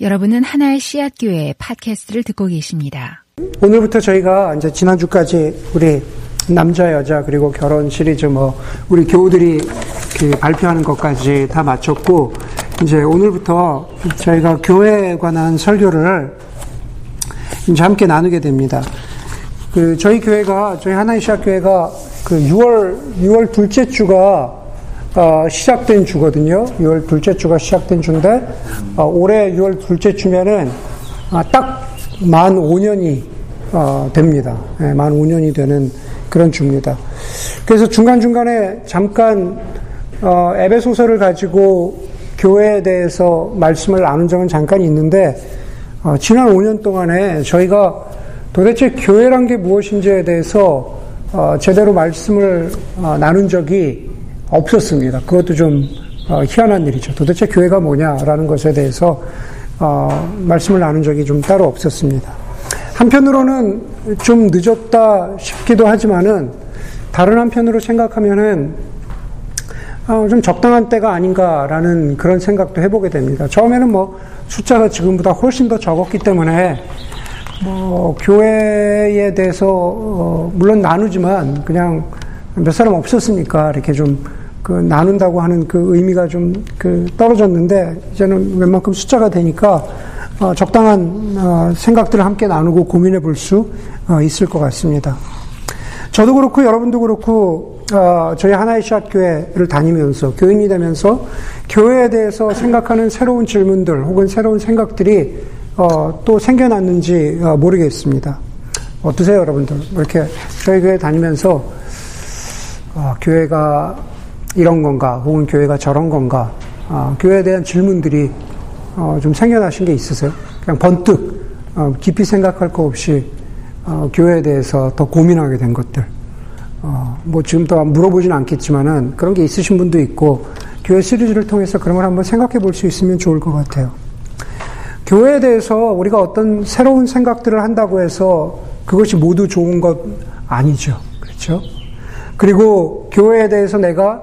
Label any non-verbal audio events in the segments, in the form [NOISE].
여러분은 하나의 씨앗 교회 팟캐스트를 듣고 계십니다. 오늘부터 저희가 이제 지난주까지 우리 남자 여자 그리고 결혼 시리즈 뭐 우리 교우들이 그 발표하는 것까지 다 마쳤고 이제 오늘부터 저희가 교회에 관한 설교를 이제 함께 나누게 됩니다. 그 저희 교회가 저희 하나의 씨앗 교회가 그 6월 6월 둘째 주가 어, 시작된 주거든요. 6월 둘째 주가 시작된 주인데 어, 올해 6월 둘째 주면은 아, 딱만 5년이 어, 됩니다. 네, 만 5년이 되는 그런 주입니다. 그래서 중간 중간에 잠깐 어, 에베소서를 가지고 교회에 대해서 말씀을 나눈 적은 잠깐 있는데 어, 지난 5년 동안에 저희가 도대체 교회란 게 무엇인지에 대해서 어, 제대로 말씀을 어, 나눈 적이 없었습니다. 그것도 좀 어, 희한한 일이죠. 도대체 교회가 뭐냐라는 것에 대해서 어, 말씀을 나눈 적이 좀 따로 없었습니다. 한편으로는 좀 늦었다 싶기도 하지만은 다른 한편으로 생각하면은 어, 좀 적당한 때가 아닌가라는 그런 생각도 해보게 됩니다. 처음에는 뭐 숫자가 지금보다 훨씬 더 적었기 때문에 뭐 교회에 대해서 어, 물론 나누지만 그냥 몇 사람 없었으니까 이렇게 좀 그 나눈다고 하는 그 의미가 좀 그 떨어졌는데 이제는 웬만큼 숫자가 되니까 어 적당한 어 생각들을 함께 나누고 고민해 볼수 어 있을 것 같습니다. 저도 그렇고 여러분도 그렇고 어 저희 하나의 시앗 교회를 다니면서 교인이 되면서 교회에 대해서 생각하는 새로운 질문들 혹은 새로운 생각들이 어, 또 생겨났는지 어, 모르겠습니다. 어떠세요, 여러분들? 뭐 이렇게 저희 교회 다니면서 어, 교회가 이런 건가, 혹은 교회가 저런 건가, 어, 교회에 대한 질문들이 어, 좀 생겨나신 게 있으세요? 그냥 번뜩 어, 깊이 생각할 거 없이 어, 교회에 대해서 더 고민하게 된 것들. 어, 뭐 지금 더 물어보진 않겠지만은 그런 게 있으신 분도 있고 교회 시리즈를 통해서 그런 걸 한번 생각해 볼 수 있으면 좋을 것 같아요. 교회에 대해서 우리가 어떤 새로운 생각들을 한다고 해서 그것이 모두 좋은 것 아니죠. 그렇죠? 그리고 교회에 대해서 내가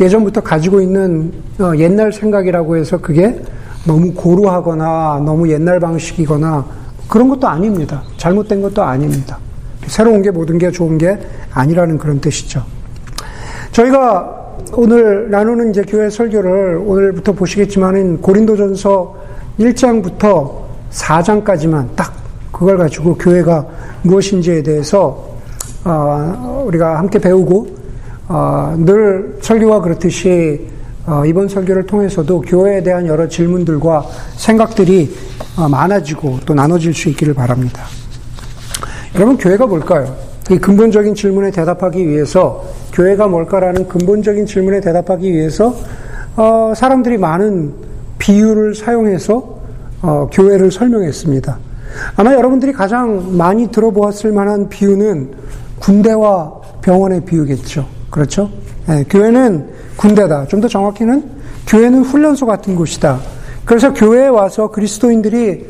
예전부터 가지고 있는 어, 옛날 생각이라고 해서 그게 너무 고루하거나 너무 옛날 방식이거나 그런 것도 아닙니다. 잘못된 것도 아닙니다. 새로운 게 모든 게 좋은 게 아니라는 그런 뜻이죠. 저희가 오늘 나누는 이제 교회 설교를 오늘부터 보시겠지만은 고린도전서 1장부터 4장까지만 딱 그걸 가지고 교회가 무엇인지에 대해서 어, 우리가 함께 배우고 어, 늘 설교와 그렇듯이 어, 이번 설교를 통해서도 교회에 대한 여러 질문들과 생각들이 많아지고 또 나눠질 수 있기를 바랍니다. 여러분 교회가 뭘까요? 이 근본적인 질문에 대답하기 위해서 교회가 뭘까라는 근본적인 질문에 대답하기 위해서 사람들이 많은 비유를 사용해서 교회를 설명했습니다. 아마 여러분들이 가장 많이 들어보았을 만한 비유는 군대와 병원의 비유겠죠. 그렇죠? 네, 교회는 군대다. 좀 더 정확히는 교회는 훈련소 같은 곳이다. 그래서 교회에 와서 그리스도인들이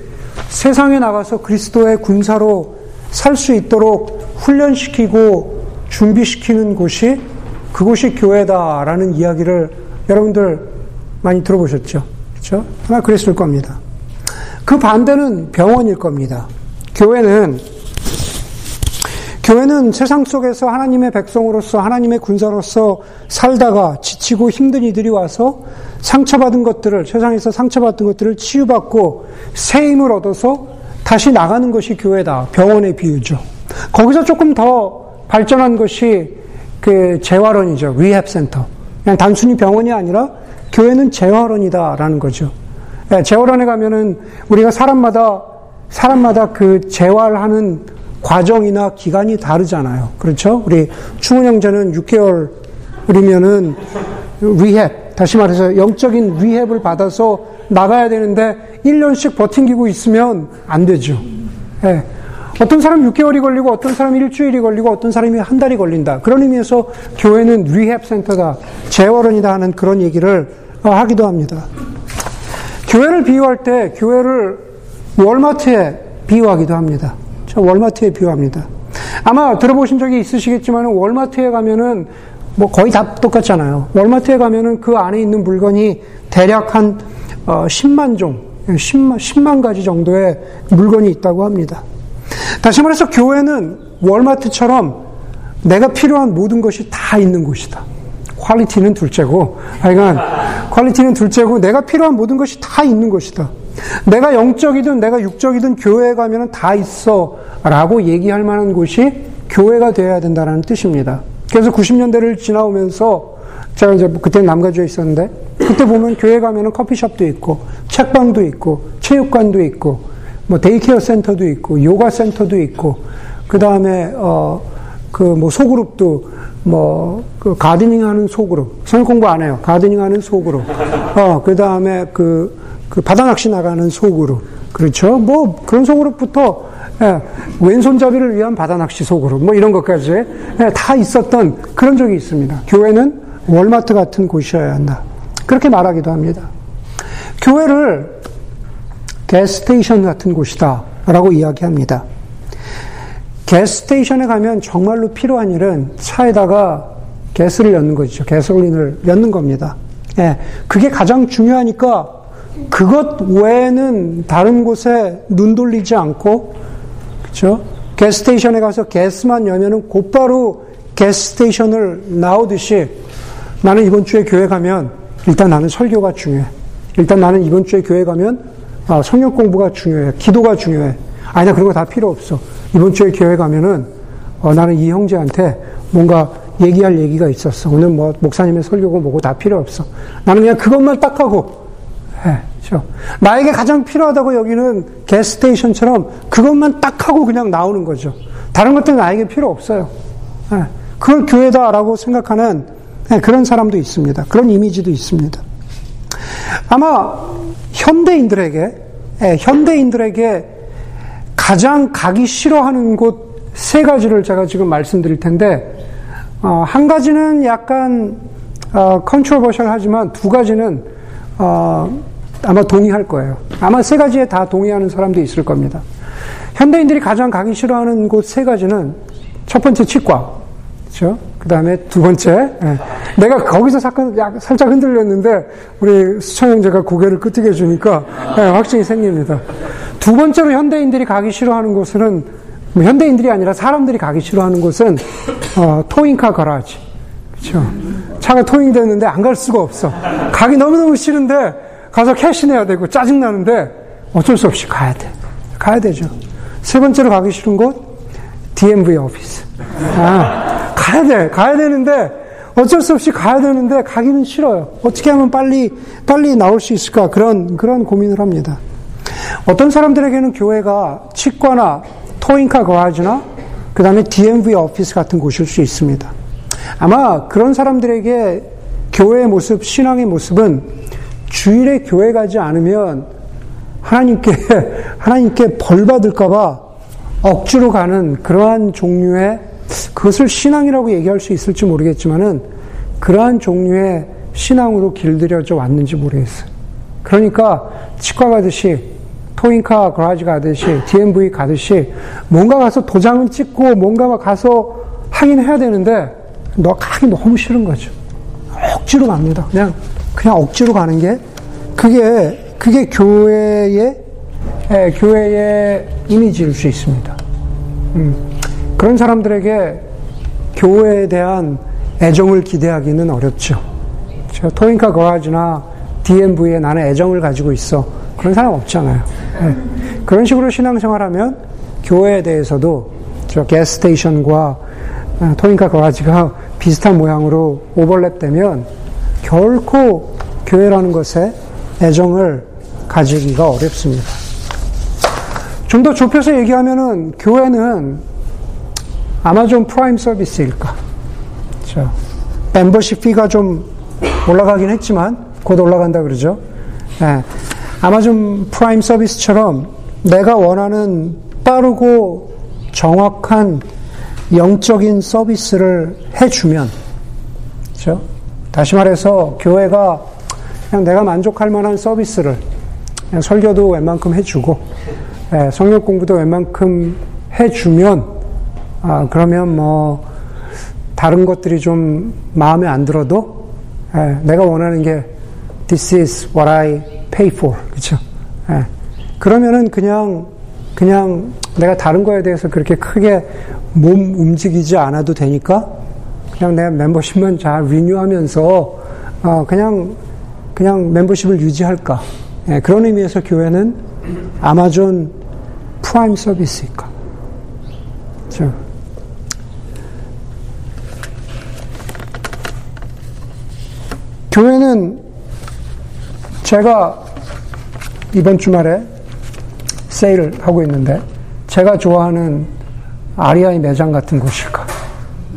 세상에 나가서 그리스도의 군사로 살 수 있도록 훈련시키고 준비시키는 곳이 그곳이 교회다라는 이야기를 여러분들 많이 들어보셨죠? 그렇죠? 아마 그랬을 겁니다. 그 반대는 병원일 겁니다. 교회는 교회는 세상 속에서 하나님의 백성으로서 하나님의 군사로서 살다가 지치고 힘든 이들이 와서 상처받은 것들을 세상에서 상처받은 것들을 치유받고 새 힘을 얻어서 다시 나가는 것이 교회다. 병원의 비유죠. 거기서 조금 더 발전한 것이 그 재활원이죠. 리헵 센터. 그냥 단순히 병원이 아니라 교회는 재활원이다라는 거죠. 예, 재활원에 가면은 우리가 사람마다 사람마다 그 재활하는 과정이나 기간이 다르잖아요. 그렇죠? 우리 충원 형제는 6개월이면은 리헵, 다시 말해서 영적인 리헵을 받아서 나가야 되는데 1년씩 버팅기고 있으면 안 되죠. 예. 어떤 사람 6개월이 걸리고 어떤 사람 일주일이 걸리고 어떤 사람이 한 달이 걸린다. 그런 의미에서 교회는 리헵 센터다. 재활원이다 하는 그런 얘기를 하기도 합니다. 교회를 비유할 때 교회를 월마트에 비유하기도 합니다. 월마트에 비유합니다. 아마 들어보신 적이 있으시겠지만 월마트에 가면은 뭐 거의 다 똑같잖아요. 월마트에 가면은 그 안에 있는 물건이 대략 한 10만 어, 종 10만, 10만 가지 정도의 물건이 있다고 합니다. 다시 말해서 교회는 월마트처럼 내가 필요한 모든 것이 다 있는 곳이다. 퀄리티는 둘째고, 하여간, 퀄리티는 둘째고, 내가 필요한 모든 것이 다 있는 곳이다. 내가 영적이든 내가 육적이든 교회에 가면 다 있어. 라고 얘기할 만한 곳이 교회가 되어야 된다는 뜻입니다. 그래서 90년대를 지나오면서 제가 이제 그때 남가주에 있었는데 그때 보면 교회 가면은 커피숍도 있고 책방도 있고 체육관도 있고 뭐 daycare center도 있고 요가 센터도 있고 그 다음에 어그 뭐 소그룹도 뭐 그 gardening 하는 소그룹 성경 공부 안 해요 gardening 하는 소그룹 어그 다음에 그, 그 바다 낚시 나가는 소그룹 그렇죠 뭐 그런 소그룹부터 예, 왼손잡이를 위한 바다 낚시 소그룹 뭐 이런 것까지 예, 다 있었던 그런 적이 있습니다 교회는 월마트 같은 곳이어야 한다 그렇게 말하기도 합니다. 교회를 게스테이션 같은 곳이다 라고 이야기합니다. 게스테이션에 가면 정말로 필요한 일은 차에다가 게스를 넣는 거죠. 게솔린을 넣는 겁니다. 예, 그게 가장 중요하니까 그것 외에는 다른 곳에 눈 돌리지 않고 그렇죠? 게스테이션에 가서 게스만 여면은 곧바로 게스테이션을 나오듯이 나는 이번 주에 교회 가면 일단 나는 설교가 중요해. 일단 나는 이번 주에 교회 가면 아, 성역 공부가 중요해. 기도가 중요해. 아니, 나 그런 거 다 필요 없어. 이번 주에 교회 가면은 어, 나는 이 형제한테 뭔가 얘기할 얘기가 있었어. 오늘 뭐 목사님의 설교고 뭐고 다 필요 없어. 나는 그냥 그것만 딱 하고 해. 그렇죠? 나에게 가장 필요하다고 여기는 게스테이션처럼 그것만 딱 하고 그냥 나오는 거죠. 다른 것들은 나에게 필요 없어요. 예. 그걸 교회다라고 생각하는 예, 그런 사람도 있습니다. 그런 이미지도 있습니다. 아마 현대인들에게 예, 현대인들에게 가장 가기 싫어하는 곳 세 가지를 제가 지금 말씀드릴 텐데 어, 한 가지는 약간 controversial 어, 하지만 두 가지는 어, 아마 동의할 거예요. 아마 세 가지에 다 동의하는 사람도 있을 겁니다. 현대인들이 가장 가기 싫어하는 곳 세 가지는 첫 번째 치과, 그렇죠? 그 다음에 두 번째, 예. 내가 거기서 잠깐 살짝 흔들렸는데 우리 수청 형제가 고개를 끄덕여 주니까 예, 확증이 생깁니다. 두 번째로 현대인들이 가기 싫어하는 곳은 뭐 현대인들이 아니라 사람들이 가기 싫어하는 곳은 어, towing car garage. 그렇죠? 차가 towing 됐는데 안 갈 수가 없어. 가기 너무너무 싫은데 가서 cash 내야 되고 짜증 나는데 어쩔 수 없이 가야 돼. 가야 되죠. 세 번째로 가기 싫은 곳 DMV office. 아, 가야 돼. 가야 되는데 어쩔 수 없이 가야 되는데 가기는 싫어요. 어떻게 하면 빨리 빨리 나올 수 있을까? 그런 그런 고민을 합니다. 어떤 사람들에게는 교회가 치과나 토잉카 거하지나 그다음에 DMV 오피스 같은 곳일 수 있습니다. 아마 그런 사람들에게 교회의 모습, 신앙의 모습은 주일에 교회 가지 않으면 하나님께 [LAUGHS] 하나님께 벌 받을까봐 억지로 가는 그러한 종류의 그것을 신앙이라고 얘기할 수 있을지 모르겠지만은 그러한 종류의 신앙으로 길들여져 왔는지 모르겠어요. 그러니까 치과 가듯이 토잉카 그라지 가듯이 DMV 가듯이 뭔가 가서 도장을 찍고 뭔가 가서 하긴 해야 되는데 너 가기 너무 싫은 거죠. 억지로 갑니다. 그냥 그냥 억지로 가는 게 그게 그게 교회의 예, 교회의 이미지일 수 있습니다. 음, 그런 사람들에게 교회에 대한 애정을 기대하기는 어렵죠. 토잉카 거하지나 DMV에 나는 애정을 가지고 있어. 그런 사람 없잖아요. 예, 그런 식으로 신앙생활하면 교회에 대해서도 저 게스테이션과 어, 토잉카 거하지가 비슷한 모양으로 오버랩되면 결코 교회라는 것에 애정을 가지기가 어렵습니다. 좀 더 좁혀서 얘기하면은 교회는 아마존 프라임 서비스일까? 그렇죠. 멤버십 fee가 좀 올라가긴 했지만 곧 올라간다 그러죠. 네. 아마존 프라임 서비스처럼 내가 원하는 빠르고 정확한 영적인 서비스를 해주면, 그렇죠? 다시 말해서 교회가 그냥 내가 만족할 만한 서비스를 설교도 웬만큼 해주고 예, 성역 공부도 웬만큼 해주면, 아, 그러면 뭐, 다른 것들이 좀 마음에 안 들어도, 예, 내가 원하는 게, this is what I pay for. 그쵸? 예. 그러면은 그냥 그냥 내가 다른 거에 대해서 그렇게 크게 몸 움직이지 않아도 되니까 그냥 내 멤버십만 잘 renew하면서 어 그냥 그냥 멤버십을 유지할까 예, 그런 의미에서 교회는 아마존 프라임 서비스일까 그렇죠? 교회는 제가 이번 주말에 세일을 하고 있는데 제가 좋아하는 아리아이 매장 같은 곳일까?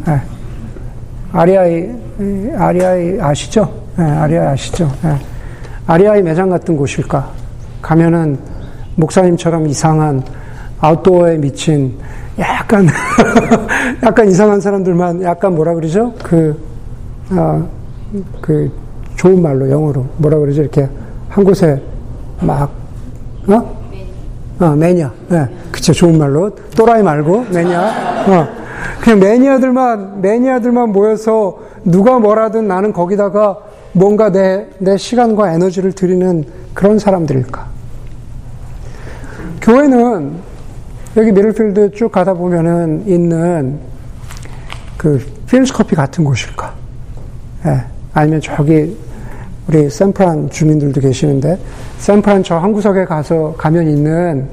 네. 아리아이 아리아이 아시죠? 네, 아리아이 아시죠? 네. 아리아이 매장 같은 곳일까? 가면은 목사님처럼 이상한 아웃도어에 미친 약간 [LAUGHS] 약간 이상한 사람들만 약간 뭐라 그러죠? 그 어, 그 좋은 말로 영어로 뭐라 그러죠? 이렇게 한 곳에 막 어? 어, 매니아. 네, 그쵸. 좋은 말로. 또라이 말고, 매니아. 어. 그냥 매니아들만, 매니아들만 모여서 누가 뭐라든 나는 거기다가 뭔가 내, 내 시간과 에너지를 들이는 그런 사람들일까. 교회는 여기 미들필드 쭉 가다 보면은 있는 그 필스 커피 같은 곳일까. 예. 아니면 저기 우리 샌프란 주민들도 계시는데 샌프란 저 한 구석에 가서 가면 있는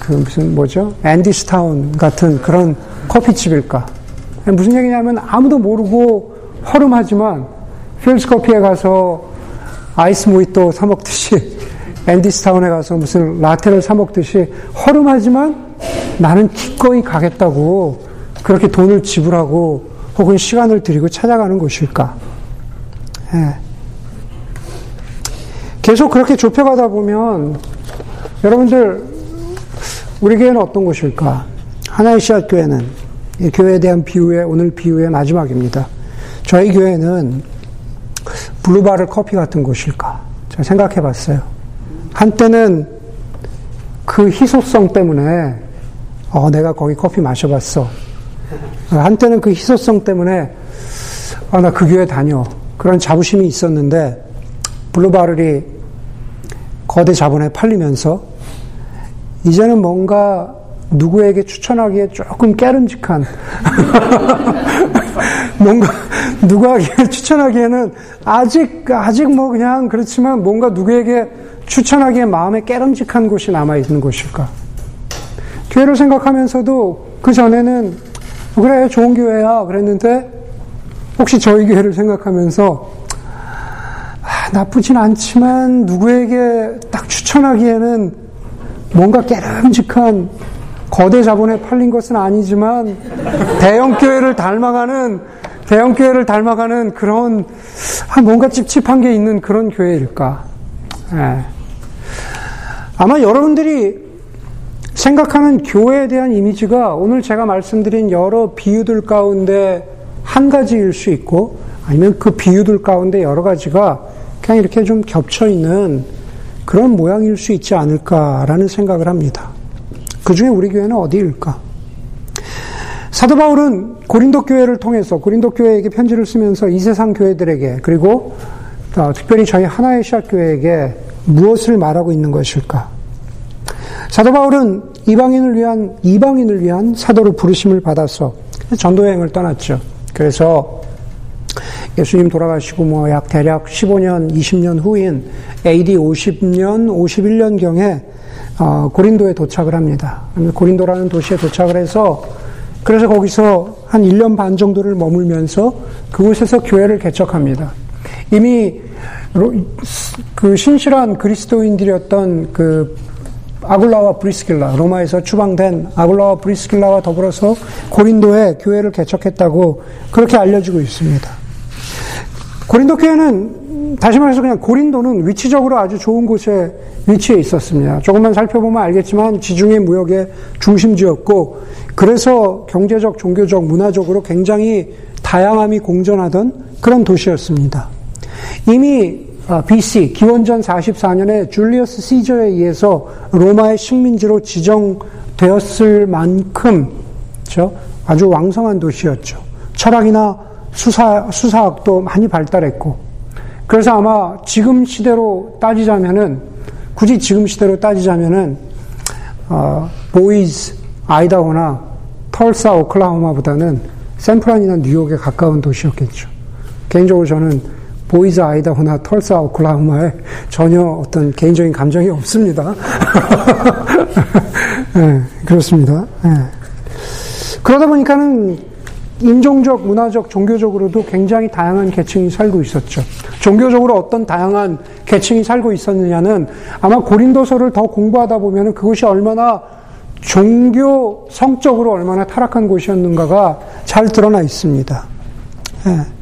그 무슨 뭐죠? 앤디스타운 같은 그런 커피집일까? 무슨 얘기냐면 아무도 모르고 허름하지만 필스 커피에 가서 아이스 모히또 사 먹듯이 [LAUGHS] 앤디스타운에 가서 무슨 라테를 사 먹듯이 허름하지만 나는 기꺼이 가겠다고 그렇게 돈을 지불하고 혹은 시간을 들이고 찾아가는 곳일까? 예. 계속 그렇게 좁혀가다 보면 여러분들 우리 교회는 어떤 곳일까? 하나의 씨앗 교회는 이 교회에 대한 비유의 오늘 비유의 마지막입니다. 저희 교회는 블루바를 커피 같은 곳일까? 제가 생각해 봤어요. 한때는 그 희소성 때문에 어, 내가 거기 커피 마셔봤어. 한때는 그 희소성 때문에 아, 나 그 교회 다녀. 그런 자부심이 있었는데 블루바를이 거대 자본에 팔리면서 이제는 뭔가 누구에게 추천하기에 조금 깨름직한 [LAUGHS] 뭔가 누구에게 추천하기에는 아직 아직 뭐 그냥 그렇지만 뭔가 누구에게 추천하기에 마음에 깨름직한 곳이 남아 있는 곳일까? 교회를 생각하면서도 그 전에는 그래 좋은 교회야 그랬는데 혹시 저희 교회를 생각하면서 나쁘진 않지만 누구에게 딱 추천하기에는 뭔가 깨름직한 거대 자본에 팔린 것은 아니지만 대형 교회를 닮아가는 대형 교회를 닮아가는 그런 뭔가 찝찝한 게 있는 그런 교회일까? 네. 아마 여러분들이 생각하는 교회에 대한 이미지가 오늘 제가 말씀드린 여러 비유들 가운데 한 가지일 수 있고 아니면 그 비유들 가운데 여러 가지가 그냥 이렇게 좀 겹쳐 있는 그런 모양일 수 있지 않을까라는 생각을 합니다. 그 중에 우리 교회는 어디일까? 사도 바울은 고린도 교회를 통해서 고린도 교회에게 편지를 쓰면서 이 세상 교회들에게 그리고 어, 특별히 저희 하나의 시작 교회에게 무엇을 말하고 있는 것일까? 사도 바울은 이방인을 위한 이방인을 위한 사도로 부르심을 받아서 전도 여행을 떠났죠. 그래서 예수님 돌아가시고 뭐 약 대략 15년, 20년 후인 AD 50년, 51년경에 어, 고린도에 도착을 합니다. 고린도라는 도시에 도착을 해서 그래서 거기서 한 1년 반 정도를 머물면서 그곳에서 교회를 개척합니다. 이미 그 신실한 그리스도인들이었던 그 아굴라와 브리스길라, 로마에서 추방된 아굴라와 브리스길라와 더불어서 고린도에 교회를 개척했다고 그렇게 알려지고 있습니다. 고린도 교회는 다시 말해서 그냥 고린도는 위치적으로 아주 좋은 곳에 위치해 있었습니다. 조금만 살펴보면 알겠지만 지중해 무역의 중심지였고 그래서 경제적, 종교적, 문화적으로 굉장히 다양함이 공존하던 그런 도시였습니다. 이미 BC 아, 기원전 44년에 줄리어스 시저에 의해서 로마의 식민지로 지정되었을 만큼 그렇죠? 아주 왕성한 도시였죠. 철학이나 수사, 수사학도 많이 발달했고, 그래서 아마 지금 시대로 따지자면은 굳이 지금 시대로 따지자면은 어, 보이즈 아이다호나 털사 오클라호마보다는 샌프란이나 뉴욕에 가까운 도시였겠죠. 개인적으로 저는 보이즈 아이다호나 털사 오클라호마에 전혀 어떤 개인적인 감정이 없습니다. [LAUGHS] 네, 그렇습니다. 네. 그러다 보니까는 인종적, 문화적, 종교적으로도 굉장히 다양한 계층이 살고 있었죠. 종교적으로 어떤 다양한 계층이 살고 있었느냐는 아마 고린도서를 더 공부하다 보면 그것이 얼마나 종교 성적으로 얼마나 타락한 곳이었는가가 잘 드러나 있습니다. 예.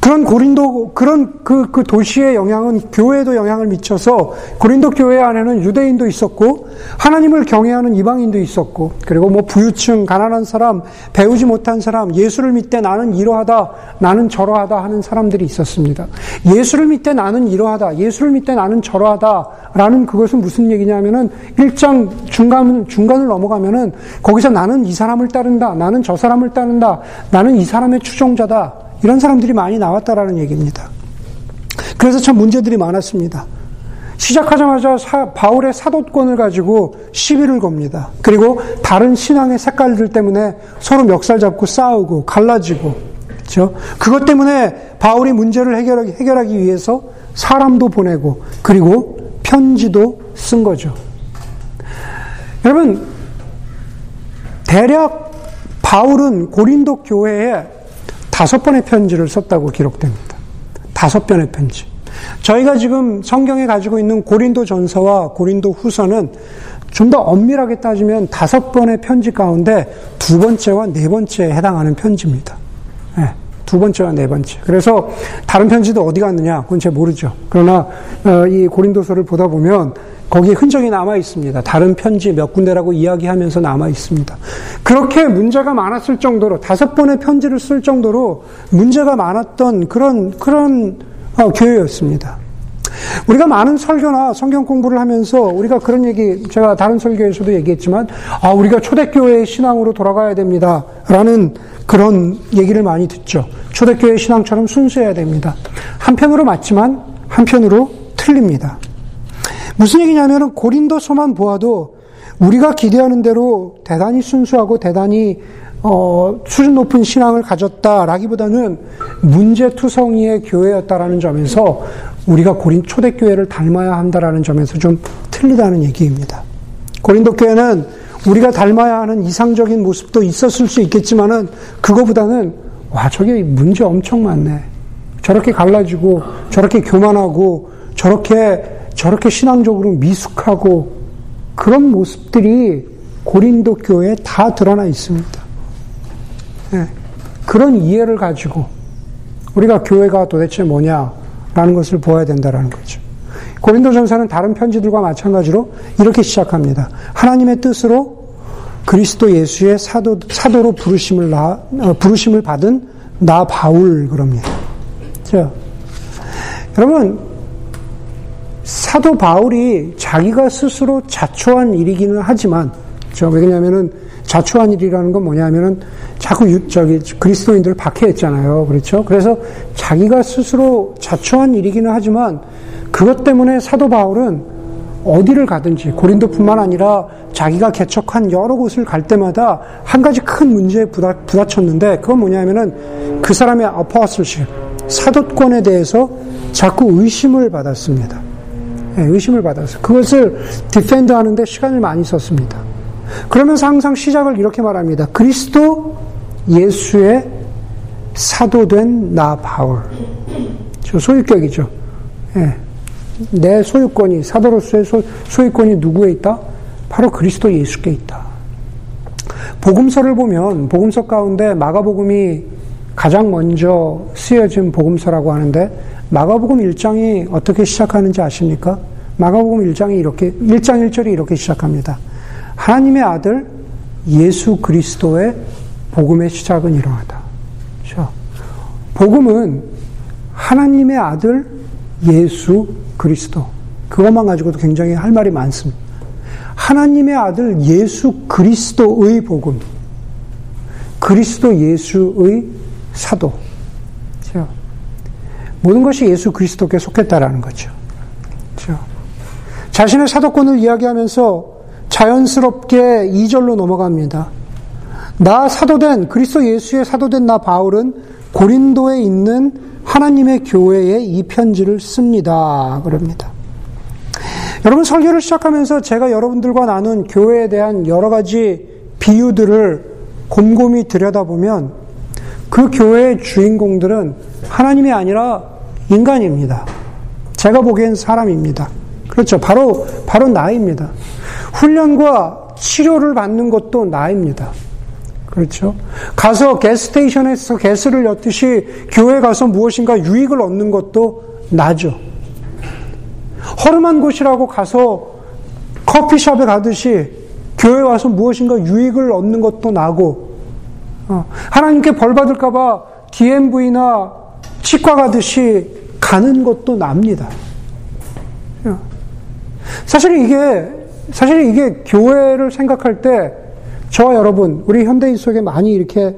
그런 고린도 그런 그, 그 도시의 영향은 교회에도 영향을 미쳐서 고린도 교회 안에는 유대인도 있었고 하나님을 경외하는 이방인도 있었고 그리고 뭐 부유층 가난한 사람 배우지 못한 사람 예수를 믿되 나는 이러하다 나는 저러하다 하는 사람들이 있었습니다. 예수를 믿되 나는 이러하다 예수를 믿되 나는 저러하다라는 그것은 무슨 얘기냐면은 1장 중간 중간을 넘어가면은 거기서 나는 이 사람을 따른다 나는 저 사람을 따른다 나는 이 사람의 추종자다 이런 사람들이 많이 나왔다라는 얘기입니다. 그래서 참 문제들이 많았습니다. 시작하자마자 사, 바울의 사도권을 가지고 시비를 겁니다. 그리고 다른 신앙의 색깔들 때문에 서로 멱살 잡고 싸우고 갈라지고 그렇죠? 그것 때문에 바울이 문제를 해결하기, 해결하기 위해서 사람도 보내고 그리고 편지도 쓴 거죠. 여러분 대략 바울은 고린도 교회에 다섯 번의 편지를 썼다고 기록됩니다. 다섯 번의 편지. 저희가 지금 성경에 가지고 있는 고린도 전서와 고린도 후서는 좀 더 엄밀하게 따지면 다섯 번의 편지 가운데 두 번째와 네 번째에 해당하는 편지입니다. 네, 두 번째와 네 번째. 그래서 다른 편지도 어디 갔느냐? 그건 잘 모르죠. 그러나 어, 이 고린도서를 보다 보면 거기에 흔적이 남아 있습니다. 다른 편지 몇 군데라고 이야기하면서 남아 있습니다. 그렇게 문제가 많았을 정도로 다섯 번의 편지를 쓸 정도로 문제가 많았던 그런 그런 어, 교회였습니다. 우리가 많은 설교나 성경 공부를 하면서 우리가 그런 얘기 제가 다른 설교에서도 얘기했지만 아 우리가 초대교회의 신앙으로 돌아가야 됩니다 라는 그런 얘기를 많이 듣죠. 초대교회 신앙처럼 순수해야 됩니다. 한편으로 맞지만 한편으로 틀립니다. 무슨 얘기냐면은 고린도서만 보아도 우리가 기대하는 대로 대단히 순수하고 대단히 어, 수준 높은 신앙을 가졌다라기보다는 문제투성이의 교회였다라는 점에서 우리가 고린 초대교회를 닮아야 한다라는 점에서 좀 틀리다는 얘기입니다. 고린도 교회는 우리가 닮아야 하는 이상적인 모습도 있었을 수 있겠지만은 그거보다는 와 저게 문제 엄청 많네. 저렇게 갈라지고 저렇게 교만하고 저렇게 저렇게 신앙적으로 미숙하고 그런 모습들이 고린도 교회에 다 드러나 있습니다. 네. 그런 이해를 가지고 우리가 교회가 도대체 뭐냐라는 것을 보아야 된다라는 거죠. 고린도 전서는 다른 편지들과 마찬가지로 이렇게 시작합니다. 하나님의 뜻으로 그리스도 예수의 사도, 사도로 부르심을, 나, 어, 부르심을 받은 나 바울, 그럽니다. 자, 여러분, 사도 바울이 자기가 스스로 자초한 일이기는 하지만, 저, 왜냐면은 자초한 일이라는 건 뭐냐면은 자꾸 유, 저기 그리스도인들을 박해했잖아요. 그렇죠? 그래서 자기가 스스로 자초한 일이기는 하지만 그것 때문에 사도 바울은 어디를 가든지 고린도뿐만 아니라 자기가 개척한 여러 곳을 갈 때마다 한 가지 큰 문제에 부딪, 부딪혔는데 그건 뭐냐면은 그 사람의 apostleship 사도권에 대해서 자꾸 의심을 받았습니다. 예, 의심을 받아서 그것을 defend 하는데 시간을 많이 썼습니다. 그러면서 항상 시작을 이렇게 말합니다. 그리스도 예수의 사도된 나 바울. 저 소유격이죠. 예. 내 소유권이, 사도로서의 소, 소유권이 누구에 있다? 바로 그리스도 예수께 있다. 복음서를 보면, 복음서 가운데 마가복음이 가장 먼저 쓰여진 복음서라고 하는데, 마가복음 1장이 어떻게 시작하는지 아십니까? 마가복음 1장이 이렇게 1장 1절이 이렇게 시작합니다. 하나님의 아들 예수 그리스도의 복음의 시작은 이러하다. 그렇죠? 복음은 하나님의 아들 예수 그리스도. 그것만 가지고도 굉장히 할 말이 많습니다. 하나님의 아들 예수 그리스도의 복음. 그리스도 예수의 사도. 모든 것이 예수 그리스도께 속했다라는 거죠. 그렇죠? 자신의 사도권을 이야기하면서 자연스럽게 2절로 넘어갑니다. 나 사도된 그리스도 예수의 사도된 나 바울은 고린도에 있는 하나님의 교회에 이 편지를 씁니다. 그럽니다. 여러분 설교를 시작하면서 제가 여러분들과 나눈 교회에 대한 여러 가지 비유들을 곰곰이 들여다보면 그 교회의 주인공들은 하나님이 아니라 인간입니다. 제가 보기엔 사람입니다. 그렇죠. 바로, 바로 나입니다. 훈련과 치료를 받는 것도 나입니다. 그렇죠. 가서 게스테이션에서 게스를 엿듯이 교회 가서 무엇인가 유익을 얻는 것도 나죠. 허름한 곳이라고 가서 커피숍에 가듯이 교회 와서 무엇인가 유익을 얻는 것도 나고, 어, 하나님께 벌 받을까봐 DMV나 치과 가듯이 가는 것도 납니다. 어. 사실 이게, 사실 이게 교회를 생각할 때 저와 여러분, 우리 현대인 속에 많이 이렇게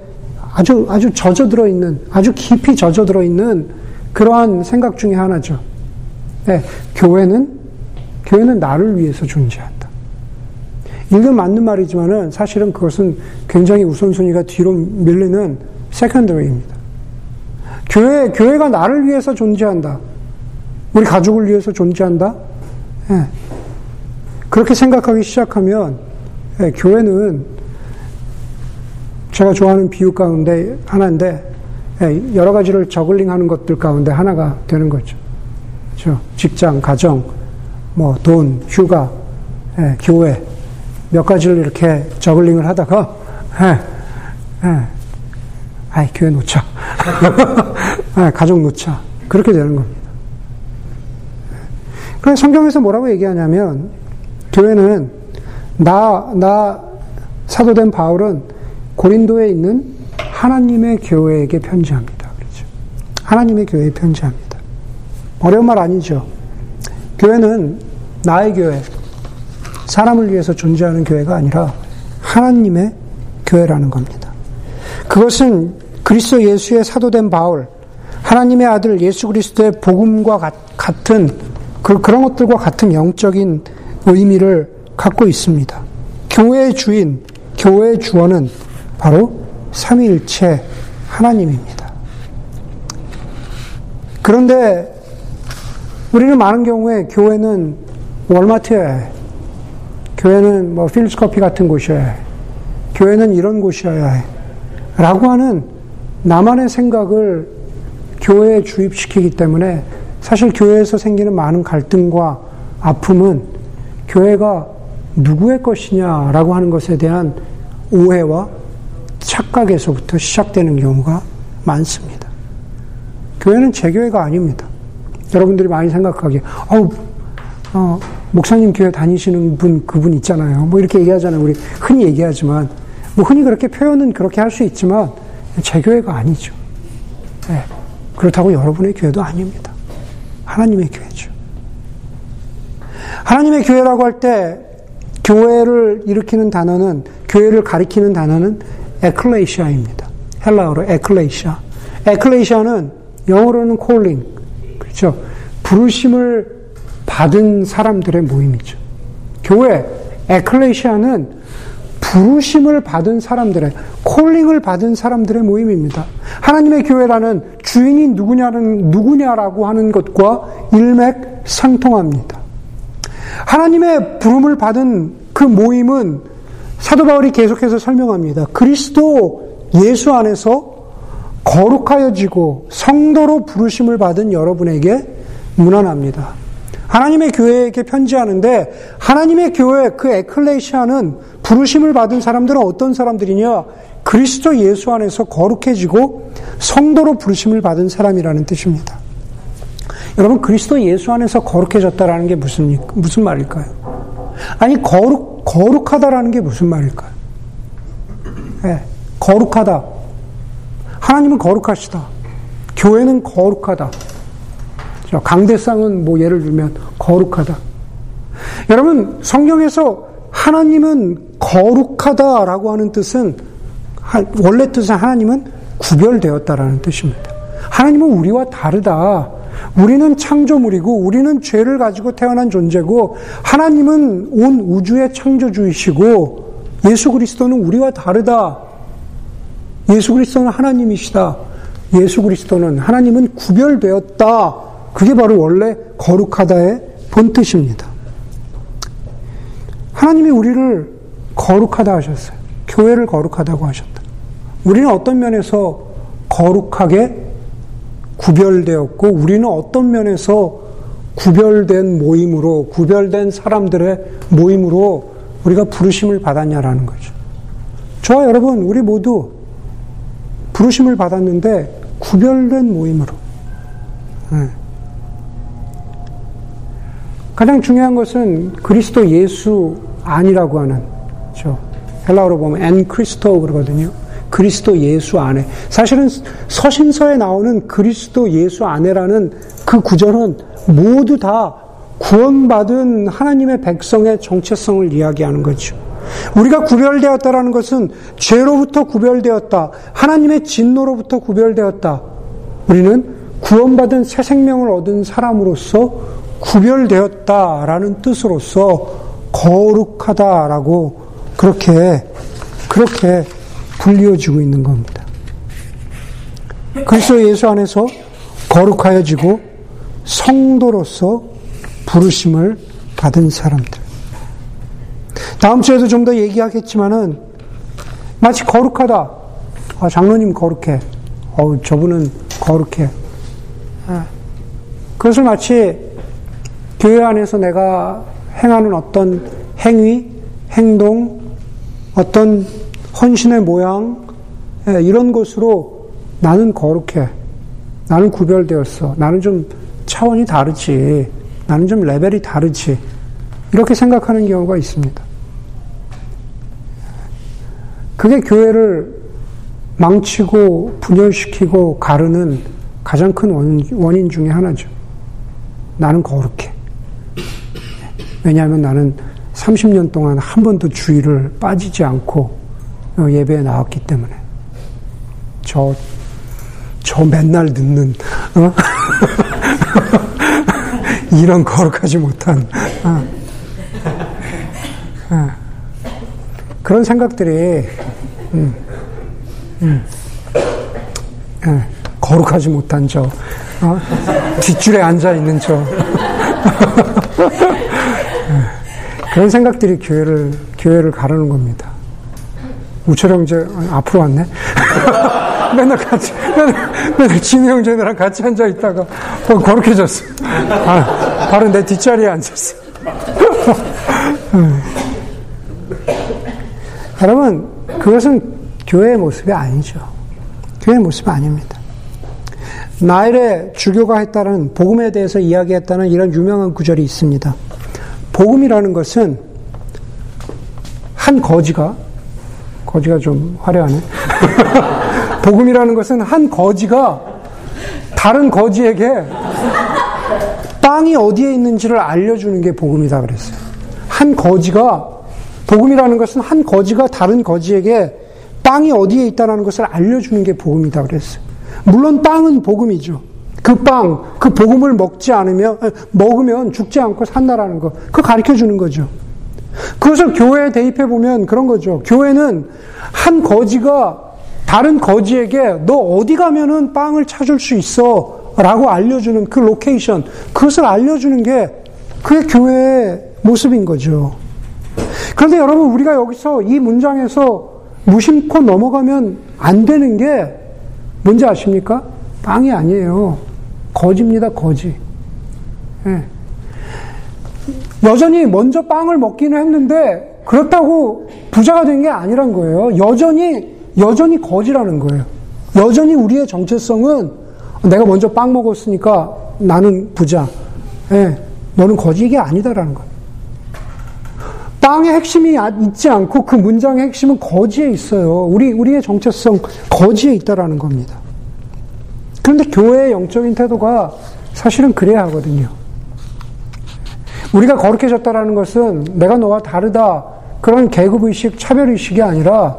아주, 아주 젖어들어 있는, 아주 깊이 젖어들어 있는 그러한 생각 중에 하나죠. 네, 교회는, 교회는 나를 위해서 존재한다. 이건 맞는 말이지만은 사실은 그것은 굉장히 우선순위가 뒤로 밀리는 second way입니다. 교회, 교회가 나를 위해서 존재한다. 우리 가족을 위해서 존재한다. 네. 그렇게 생각하기 시작하면 네, 교회는 제가 좋아하는 비유 가운데 하나인데 예, 여러 가지를 저글링 하는 것들 가운데 하나가 되는 거죠. 그렇죠? 직장, 가정, 뭐 돈, 휴가, 예, 교회 몇 가지를 이렇게 저글링을 하다가 예, 예, 아이 교회 놓자, [LAUGHS] 예, 가족 놓자 그렇게 되는 겁니다. 그래서 성경에서 뭐라고 얘기하냐면 교회는 나 나 사도된 바울은 고린도에 있는 하나님의 교회에게 편지합니다. 그렇죠. 하나님의 교회에 편지합니다. 어려운 말 아니죠. 교회는 나의 교회, 사람을 위해서 존재하는 교회가 아니라 하나님의 교회라는 겁니다. 그것은 그리스도 예수의 사도된 바울, 하나님의 아들 예수 그리스도의 복음과 같은 그, 그런 것들과 같은 영적인 의미를 갖고 있습니다. 교회의 주인, 교회의 주원은 바로 삼위일체 하나님입니다. 그런데 우리는 많은 경우에 교회는 월마트야 해. 교회는 뭐 필스 커피 같은 곳이어야 해. 교회는 이런 곳이어야 해. 라고 하는 나만의 생각을 교회에 주입시키기 때문에 사실 교회에서 생기는 많은 갈등과 아픔은 교회가 누구의 것이냐라고 하는 것에 대한 오해와 착각에서부터 시작되는 경우가 많습니다. 교회는 제 교회가 아닙니다. 여러분들이 많이 생각하기에, 어우, 어, 목사님 교회 다니시는 분, 그분 있잖아요. 뭐 이렇게 얘기하잖아요. 우리 흔히 얘기하지만, 뭐 흔히 그렇게 표현은 그렇게 할 수 있지만, 제 교회가 아니죠. 네. 그렇다고 여러분의 교회도 아닙니다. 하나님의 교회죠. 하나님의 교회라고 할 때, 교회를 일으키는 단어는, 교회를 가리키는 단어는 에클레이시아입니다. 헬라어로 에클레이시아. 에클레이시아는 영어로는 calling. 그렇죠. 부르심을 받은 사람들의 모임이죠. 교회, 에클레이시아는 부르심을 받은 사람들의, calling을 받은 사람들의 모임입니다. 하나님의 교회라는 주인이 누구냐는, 누구냐라고 하는 것과 일맥상통합니다. 하나님의 부름을 받은 그 모임은 사도 바울이 계속해서 설명합니다. 그리스도 예수 안에서 거룩하여지고 성도로 부르심을 받은 여러분에게 문안합니다. 하나님의 교회에게 편지하는데 하나님의 교회 그 에클레시아는 부르심을 받은 사람들은 어떤 사람들이냐? 그리스도 예수 안에서 거룩해지고 성도로 부르심을 받은 사람이라는 뜻입니다. 여러분 그리스도 예수 안에서 거룩해졌다라는 게 무슨 무슨 말일까요? 아니 거룩 거룩하다라는 게 무슨 말일까요? 네, 거룩하다. 하나님은 거룩하시다. 교회는 거룩하다. 강대상은 뭐 예를 들면 거룩하다. 여러분, 성경에서 하나님은 거룩하다라고 하는 뜻은, 원래 뜻은 하나님은 구별되었다라는 뜻입니다. 하나님은 우리와 다르다. 우리는 창조물이고 우리는 죄를 가지고 태어난 존재고 하나님은 온 우주의 창조주이시고 예수 그리스도는 우리와 다르다. 예수 그리스도는 하나님이시다. 예수 그리스도는 하나님은 구별되었다. 그게 바로 원래 거룩하다의 본 뜻입니다. 하나님이 우리를 거룩하다 하셨어요. 교회를 거룩하다고 하셨다. 우리는 어떤 면에서 거룩하게 구별되었고, 우리는 어떤 면에서 구별된 모임으로, 구별된 사람들의 모임으로 우리가 부르심을 받았냐라는 거죠. 저와 여러분, 우리 모두 부르심을 받았는데, 구별된 모임으로. 네. 가장 중요한 것은 그리스도 예수 아니라고 하는, 저, 헬라어로 보면 엔 크리스토 그러거든요. 그리스도 예수 안에. 사실은 서신서에 나오는 그리스도 예수 안에라는 그 구절은 모두 다 구원받은 하나님의 백성의 정체성을 이야기하는 거죠. 우리가 구별되었다라는 것은 죄로부터 구별되었다. 하나님의 진노로부터 구별되었다. 우리는 구원받은 새 생명을 얻은 사람으로서 구별되었다라는 뜻으로서 거룩하다라고 그렇게 그렇게 불리워지고 있는 겁니다. 그리스도 예수 안에서 거룩하여지고 성도로서 부르심을 받은 사람들. 다음 주에도 좀 더 얘기하겠지만은 마치 거룩하다. 아, 장로님 거룩해. 어 저분은 거룩해. 아, 그것을 마치 교회 안에서 내가 행하는 어떤 행위, 행동, 어떤 헌신의 모양, 예, 이런 것으로 나는 거룩해. 나는 구별되었어. 나는 좀 차원이 다르지. 나는 좀 레벨이 다르지. 이렇게 생각하는 경우가 있습니다. 그게 교회를 망치고 분열시키고 가르는 가장 큰 원인 중의 하나죠. 나는 거룩해. 왜냐하면 나는 30년 동안 한 번도 주의를 빠지지 않고 어, 예배에 나왔기 때문에 저, 저 맨날 듣는 어? [LAUGHS] 이런 거룩하지 못한 어. 어. 그런 생각들이 음, 음, 예, 거룩하지 못한 저 어? 뒷줄에 앉아 있는 저 예, [LAUGHS] 그런 생각들이 교회를 교회를 가르는 겁니다. 우철 형제 앞으로 왔네. [LAUGHS] 맨날 같이 맨날, 맨날 진우 형제들랑 같이 앉아 있다가 더 거룩해졌어. 아, 바로 내 뒷자리에 앉았어. [LAUGHS] 여러분 그것은 교회의 모습이 아니죠. 교회의 모습이 아닙니다. 나일의 주교가 했다는 복음에 대해서 이야기했다는 이런 유명한 구절이 있습니다. 복음이라는 것은 한 거지가 거지가 좀 화려하네. [LAUGHS] 복음이라는 것은 한 거지가 다른 거지에게 땅이 어디에 있는지를 알려주는 게 복음이다 그랬어요. 한 거지가 복음이라는 것은 한 거지가 다른 거지에게 땅이 어디에 있다는 것을 알려주는 게 복음이다 그랬어요. 물론 빵은 복음이죠. 그 빵, 그 복음을 먹지 않으면, 먹으면 죽지 않고 산다라는 거. 그거 가르쳐 주는 거죠. 그것을 교회에 대입해 보면 그런 거죠. 교회는 한 거지가 다른 거지에게 너 어디 가면은 빵을 찾을 수 있어 라고 알려주는 그 location, 그것을 알려주는 게 그게 교회의 모습인 거죠. 그런데 여러분, 우리가 여기서 이 문장에서 무심코 넘어가면 안 되는 게 뭔지 아십니까? 빵이 아니에요. 거지입니다, 거지. 네. 여전히 먼저 빵을 먹기는 했는데 그렇다고 부자가 된 게 아니란 거예요. 여전히 여전히 거지라는 거예요. 여전히 우리의 정체성은 내가 먼저 빵 먹었으니까 나는 부자. 예, 너는 거지 이게 아니다라는 거예요. 빵의 핵심이 있지 않고 그 문장의 핵심은 거지에 있어요. 우리 우리의 정체성 거지에 있다라는 겁니다. 그런데 교회의 영적인 태도가 사실은 그래야 하거든요. 우리가 거룩해졌다라는 것은 내가 너와 다르다 그런 계급의식, 차별의식이 아니라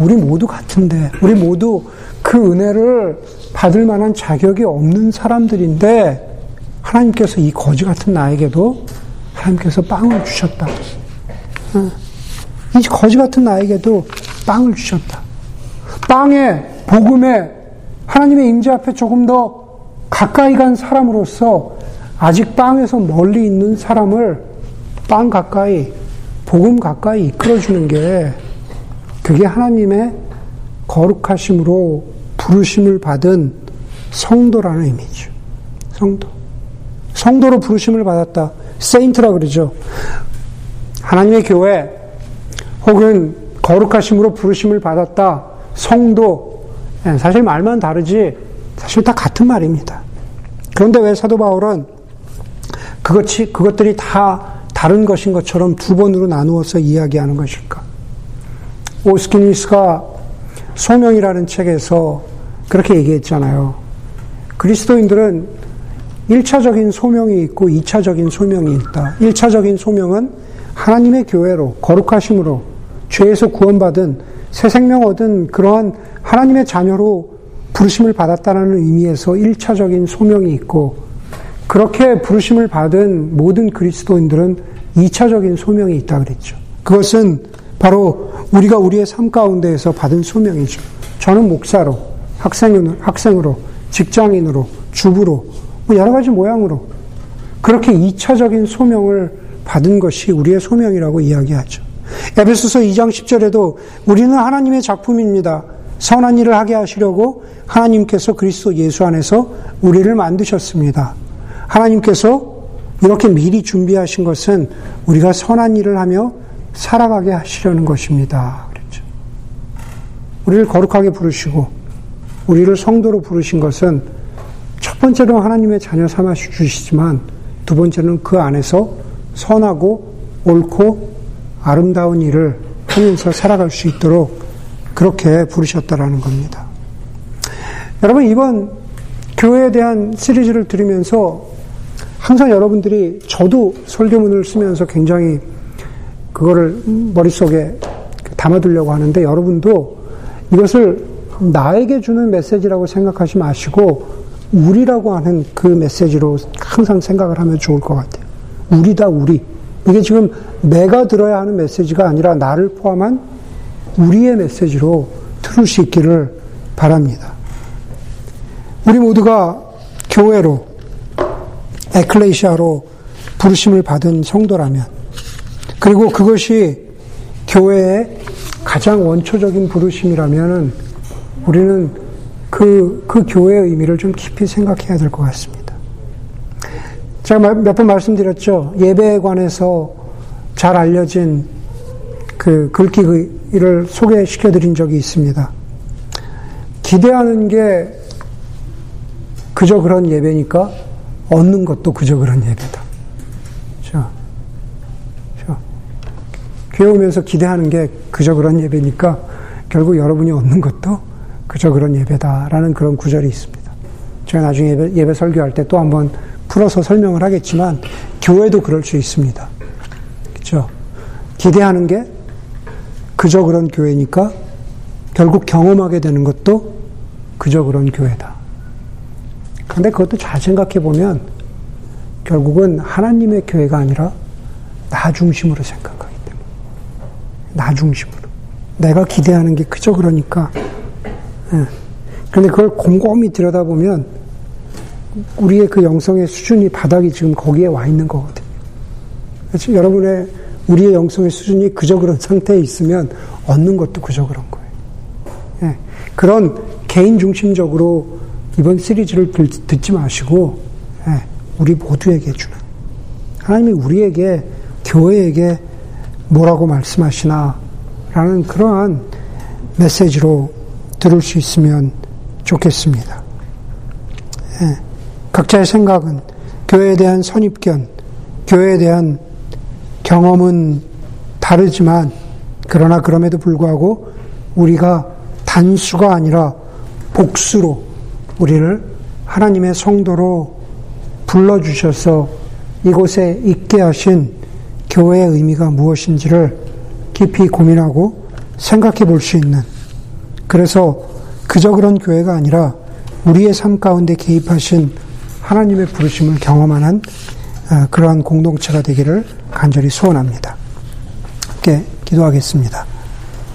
우리 모두 같은데, 우리 모두 그 은혜를 받을 만한 자격이 없는 사람들인데, 하나님께서 이 거지 같은 나에게도 하나님께서 빵을 주셨다. 이 거지 같은 나에게도 빵을 주셨다. 빵에 복음에 하나님의 임재 앞에 조금 더 가까이 간 사람으로서 아직 빵에서 멀리 있는 사람을 빵 가까이 복음 가까이 이끌어주는 게 그게 하나님의 거룩하심으로 부르심을 받은 성도라는 의미죠. 성도. 성도로 부르심을 받았다. 세인트라 그러죠. 하나님의 교회 혹은 거룩하심으로 부르심을 받았다. 성도. 예, 사실 말만 다르지 사실 다 같은 말입니다. 그런데 왜 사도 바울은 그것이, 그것들이 다 다른 것인 것처럼 두 번으로 나누어서 이야기하는 것일까? 오스키니스가 소명이라는 책에서 그렇게 얘기했잖아요. 그리스도인들은 1차적인 소명이 있고 2차적인 소명이 있다. 1차적인 소명은 하나님의 교회로, 거룩하심으로, 죄에서 구원받은 새 생명 얻은 그러한 하나님의 자녀로 부르심을 받았다는 의미에서 1차적인 소명이 있고, 그렇게 부르심을 받은 모든 그리스도인들은 2차적인 소명이 있다 그랬죠. 그것은 바로 우리가 우리의 삶 가운데에서 받은 소명이죠. 저는 목사로, 학생으로, 학생으로 직장인으로, 주부로, 뭐 여러 가지 모양으로 그렇게 2차적인 소명을 받은 것이 우리의 소명이라고 이야기하죠. 에베소서 2장 10절에도 우리는 하나님의 작품입니다. 선한 일을 하게 하시려고 하나님께서 그리스도 예수 안에서 우리를 만드셨습니다. 하나님께서 이렇게 미리 준비하신 것은 우리가 선한 일을 하며 살아가게 하시려는 것입니다. 그랬죠. 우리를 거룩하게 부르시고 우리를 성도로 부르신 것은 첫 번째로 하나님의 자녀 삼아 주시지만 두 번째는 그 안에서 선하고 옳고 아름다운 일을 하면서 살아갈 수 있도록 그렇게 부르셨다라는 겁니다. 여러분 이번 교회에 대한 시리즈를 들으면서 항상 여러분들이 저도 설교문을 쓰면서 굉장히 그거를 머릿속에 담아두려고 하는데 여러분도 이것을 나에게 주는 메시지라고 생각하지 마시고 우리라고 하는 그 메시지로 항상 생각을 하면 좋을 것 같아요. 우리다 우리. 이게 지금 내가 들어야 하는 메시지가 아니라 나를 포함한 우리의 메시지로 들을 수 있기를 바랍니다. 우리 모두가 교회로 에클레시아로 부르심을 받은 성도라면 그리고 그것이 교회의 가장 원초적인 부르심이라면 우리는 그, 그 교회의 의미를 좀 깊이 생각해야 될 것 같습니다. 제가 몇 번 말씀드렸죠. 예배에 관해서 잘 알려진 그 글귀를 소개시켜 드린 적이 있습니다. 기대하는 게 그저 그런 예배니까 얻는 것도 그저 그런 예배다. 자, 자. 교회 오면서 기대하는 게 그저 그런 예배니까 결국 여러분이 얻는 것도 그저 그런 예배다라는 그런 구절이 있습니다. 제가 나중에 예배, 예배 설교할 때 또 한번 풀어서 설명을 하겠지만 교회도 그럴 수 있습니다. 그렇죠? 기대하는 게 그저 그런 교회니까 결국 경험하게 되는 것도 그저 그런 교회다. 그런데 그것도 잘 생각해 보면 결국은 하나님의 교회가 아니라 나 중심으로 생각하기 때문에 나 중심으로 내가 기대하는 게 그저 그러니까 예. 그런데 그걸 곰곰이 들여다보면 우리의 그 영성의 수준이 바닥이 지금 거기에 와 있는 거거든요. 그렇죠? 여러분의 우리의 영성의 수준이 그저 그런 상태에 있으면 얻는 것도 그저 그런 거예요. 예. 그런 개인 중심적으로 이번 시리즈를 듣지 마시고 예. 우리 모두에게 주는 하나님이 우리에게 교회에게 뭐라고 말씀하시나 라는 그러한 메시지로 들을 수 있으면 좋겠습니다. 예, 각자의 생각은 교회에 대한 선입견, 교회에 대한 경험은 다르지만 그러나 그럼에도 불구하고 우리가 단수가 아니라 복수로 우리를 하나님의 성도로 불러주셔서 이곳에 있게 하신 교회의 의미가 무엇인지를 깊이 고민하고 생각해 볼 수 있는 그래서 그저 그런 교회가 아니라 우리의 삶 가운데 개입하신 하나님의 부르심을 경험하는 어, 그러한 공동체가 되기를 간절히 소원합니다. 함께 기도하겠습니다.